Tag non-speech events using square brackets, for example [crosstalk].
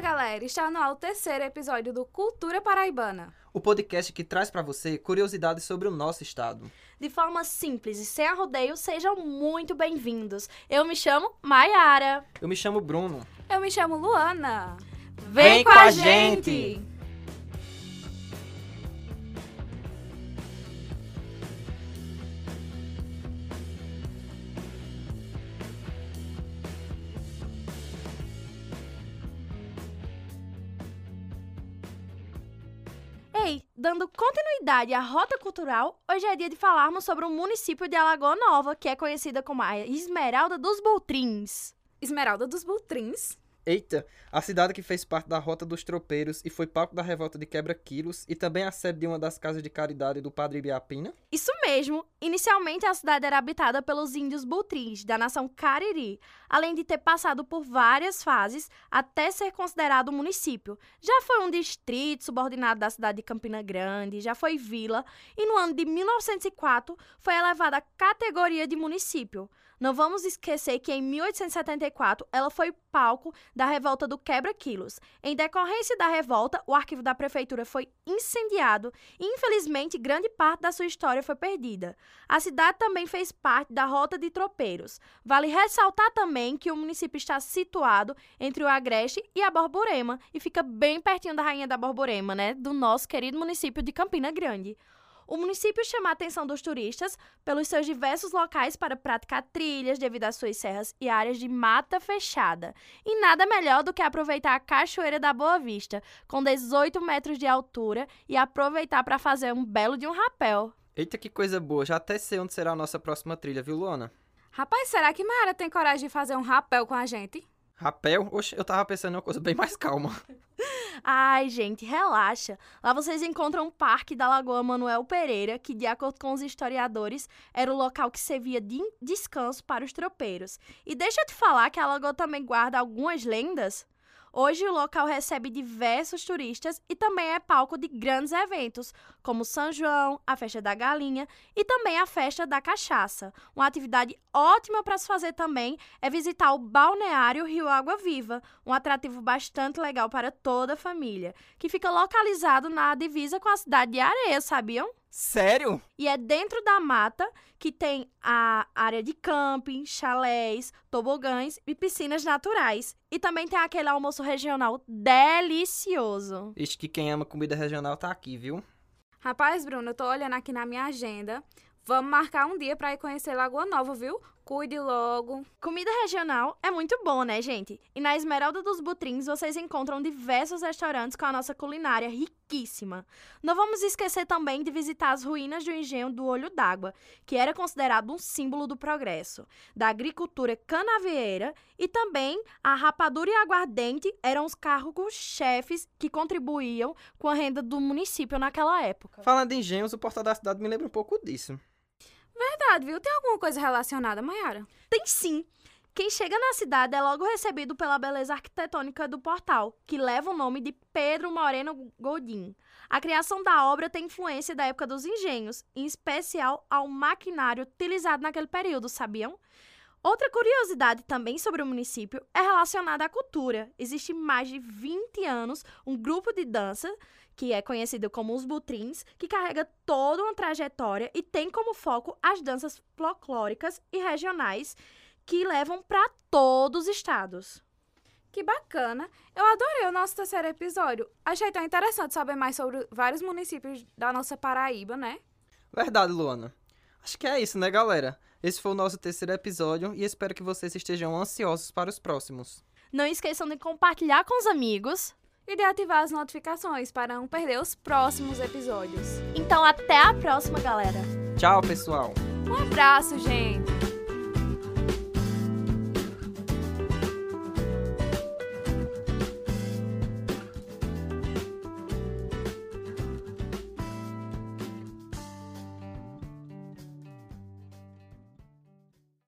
galera, está no ar o terceiro episódio do Cultura Paraibana. O podcast que traz para você curiosidades sobre o nosso estado. De forma simples e sem arrodeio, sejam muito bem-vindos. Eu me chamo Maiara. Eu me chamo Bruno. Eu me chamo Luana. Vem com a gente! Ei, dando continuidade à rota cultural, hoje é dia de falarmos sobre o município de Alagoa Nova, que é conhecida como a Esmeralda dos Boltrins. Esmeralda dos Bultrins. Eita, a cidade que fez parte da Rota dos Tropeiros e foi palco da revolta de quebra-quilos e também a sede de uma das casas de caridade do Padre Ibiapina. Isso mesmo! Inicialmente a cidade era habitada pelos índios Bultrins, da nação Cariri, além de ter passado por várias fases até ser considerado município. Já foi um distrito subordinado da cidade de Campina Grande, já foi vila e no ano de 1904 foi elevada à categoria de município. Não vamos esquecer que em 1874 ela foi palco da revolta do quebra-quilos. Em decorrência da revolta, o arquivo da prefeitura foi incendiado e, infelizmente, grande parte da sua história foi perdida. A cidade também fez parte da Rota de Tropeiros. Vale ressaltar também que o município está situado entre o Agreste e a Borborema e fica bem pertinho da Rainha da Borborema, né? Do nosso querido município de Campina Grande. O município chama a atenção dos turistas pelos seus diversos locais para praticar trilhas devido às suas serras e áreas de mata fechada. E nada melhor do que aproveitar a Cachoeira da Boa Vista, com 18 metros de altura, e aproveitar para fazer um belo de um rapel. Eita, que coisa boa, já até sei onde será a nossa próxima trilha, viu, Luana? Rapaz, será que Mayara tem coragem de fazer um rapel com a gente? Rapel? Oxe, eu tava pensando em uma coisa bem mais calma. [laughs] Ai, gente, relaxa. Lá vocês encontram o Parque da Lagoa Manuel Pereira, que, de acordo com os historiadores, era o local que servia de descanso para os tropeiros. E deixa eu te falar que a lagoa também guarda algumas lendas. Hoje o local recebe diversos turistas e também é palco de grandes eventos, como São João, a Festa da Galinha e também a Festa da Cachaça. Uma atividade ótima para se fazer também é visitar o balneário Rio Água Viva, um atrativo bastante legal para toda a família, que fica localizado na divisa com a cidade de Areia, sabiam? Sério? E é dentro da mata que tem a área de camping, chalés, tobogãs e piscinas naturais. E também tem aquele almoço regional delicioso. Ixi, que quem ama comida regional tá aqui, viu? Rapaz, Bruno, eu tô olhando aqui na minha agenda. Vamos marcar um dia pra ir conhecer Lagoa Nova, viu? Cuide logo. Comida regional é muito bom, né, gente? E na Esmeralda dos Butrins vocês encontram diversos restaurantes com a nossa culinária riquíssima. Não vamos esquecer também de visitar as ruínas do engenho do Olho d'Água, que era considerado um símbolo do progresso, da agricultura canavieira e também a rapadura e aguardente eram os cargos-chefes que contribuíam com a renda do município naquela época. Falando em engenhos, o portal da cidade me lembra um pouco disso. Verdade, viu? Tem alguma coisa relacionada, Mayara? Tem sim. Quem chega na cidade é logo recebido pela beleza arquitetônica do portal, que leva o nome de Pedro Moreno Godin. A criação da obra tem influência da época dos engenhos, em especial ao maquinário utilizado naquele período, sabiam? Outra curiosidade também sobre o município é relacionada à cultura. Existe mais de 20 anos um grupo de dança que é conhecido como os Butrins, que carrega toda uma trajetória e tem como foco as danças folclóricas e regionais que levam para todos os estados. Que bacana! Eu adorei o nosso terceiro episódio. Achei tão interessante saber mais sobre vários municípios da nossa Paraíba, né? Verdade, Luana. Acho que é isso, né, galera? Esse foi o nosso terceiro episódio e espero que vocês estejam ansiosos para os próximos. Não esqueçam de compartilhar com os amigos. E de ativar as notificações para não perder os próximos episódios. Então, até a próxima, galera! Tchau, pessoal! Um abraço, gente!